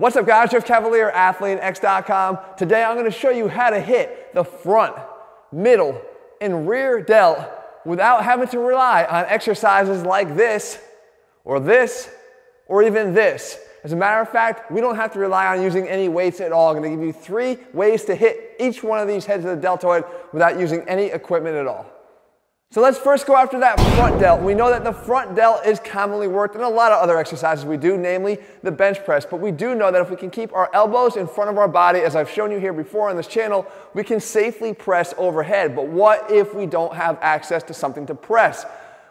What's up guys, Jeff Cavaliere, AthleanX.com. Today I'm gonna show you how to hit the front, middle, and rear delt without having to rely on exercises like this, or this, or even this. As a matter of fact, we don't have to rely on using any weights at all. I'm gonna give you three ways to hit each one of these heads of the deltoid without using any equipment at all. So let's first go after that front delt. We know that the front delt is commonly worked in a lot of other exercises we do, namely the bench press. But we do know that if we can keep our elbows in front of our body, as I've shown you here before on this channel, we can safely press overhead. But what if we don't have access to something to press?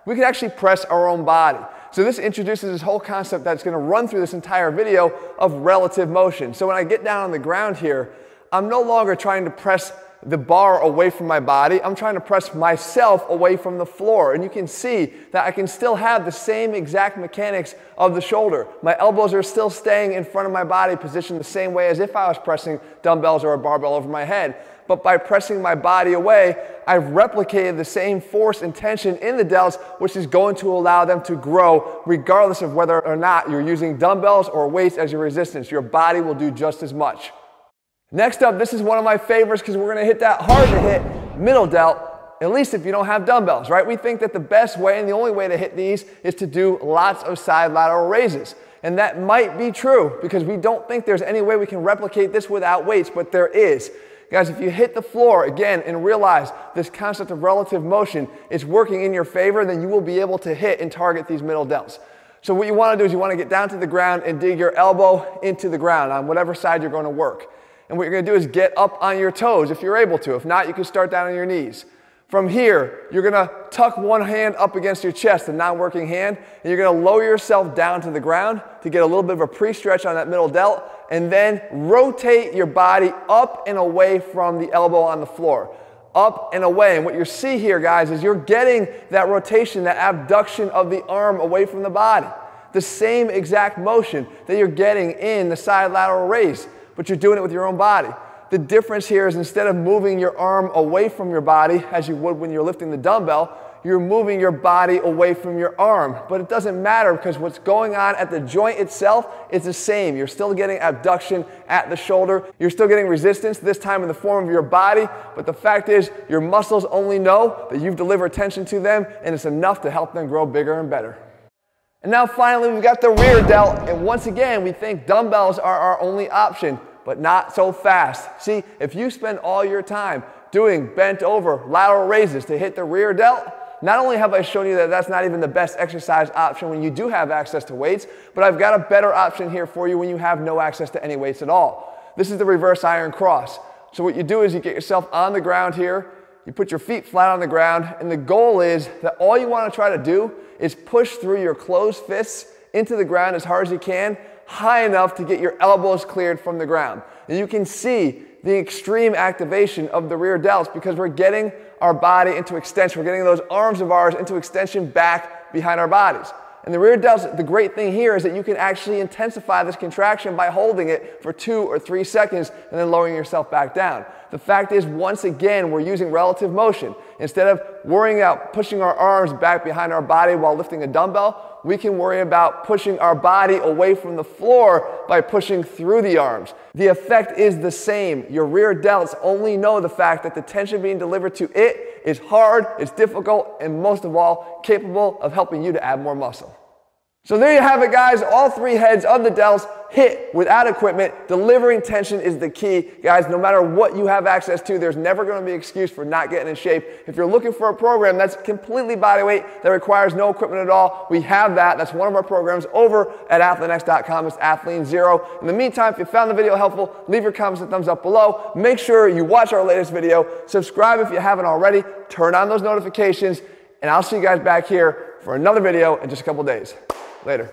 We can actually press our own body. So this introduces this whole concept that's gonna run through this entire video of relative motion. So when I get down on the ground here, I'm no longer trying to press the bar away from my body. I'm trying to press myself away from the floor. And you can see that I can still have the same exact mechanics of the shoulder. My elbows are still staying in front of my body, positioned the same way as if I was pressing dumbbells or a barbell over my head. But by pressing my body away, I've replicated the same force and tension in the delts, which is going to allow them to grow regardless of whether or not you're using dumbbells or weights as your resistance. Your body will do just as much. Next up, this is one of my favorites because we're going to hit that hard to hit middle delt, at least if you don't have dumbbells, right? We think that the best way and the only way to hit these is to do lots of side lateral raises. And that might be true because we don't think there's any way we can replicate this without weights, but there is. Guys, if you hit the floor again and realize this concept of relative motion is working in your favor, then you will be able to hit and target these middle delts. So what you want to do is you want to get down to the ground and dig your elbow into the ground on whatever side you're going to work. And what you're going to do is get up on your toes if you're able to. If not, you can start down on your knees. From here, you're going to tuck one hand up against your chest, the non-working hand, and you're going to lower yourself down to the ground to get a little bit of a pre-stretch on that middle delt, and then rotate your body up and away from the elbow on the floor. Up and away. And what you see here, guys, is you're getting that rotation, that abduction of the arm away from the body. The same exact motion that you're getting in the side lateral raise but you're doing it with your own body. The difference here is instead of moving your arm away from your body, as you would when you're lifting the dumbbell, you're moving your body away from your arm. But it doesn't matter because what's going on at the joint itself is the same. You're still getting abduction at the shoulder. You're still getting resistance, this time in the form of your body. But the fact is, your muscles only know that you've delivered tension to them, and it's enough to help them grow bigger and better. And now finally, we've got the rear delt. And once again, we think dumbbells are our only option but not so fast. See, if you spend all your time doing bent over lateral raises to hit the rear delt, not only have I shown you that that's not even the best exercise option when you do have access to weights, but I've got a better option here for you when you have no access to any weights at all. This is the reverse iron cross. So what you do is you get yourself on the ground here, you put your feet flat on the ground, and the goal is that all you want to try to do is push through your closed fists into the ground as hard as you can high enough to get your elbows cleared from the ground. And you can see the extreme activation of the rear delts because we're getting our body into extension. We're getting those arms of ours into extension back behind our bodies. And the rear delts, the great thing here is that you can actually intensify this contraction by holding it for two or three seconds and then lowering yourself back down. The fact is, once again, we're using relative motion. Instead of worrying about pushing our arms back behind our body while lifting a dumbbell, we can worry about pushing our body away from the floor by pushing through the arms. The effect is the same. Your rear delts only know the fact that the tension being delivered to it is hard, it's difficult, and most of all, capable of helping you to add more muscle. So there you have it, guys. All three heads of the delts hit without equipment. Delivering tension is the key. Guys, no matter what you have access to, there's never going to be an excuse for not getting in shape. If you're looking for a program that's completely bodyweight, that requires no equipment at all, we have that. That's one of our programs over at AthleanX.com. It's Athlean Zero. In the meantime, if you found the video helpful, leave your comments and thumbs up below. Make sure you watch our latest video. Subscribe if you haven't already. Turn on those notifications. And I'll see you guys back here for another video in just a couple days. Later.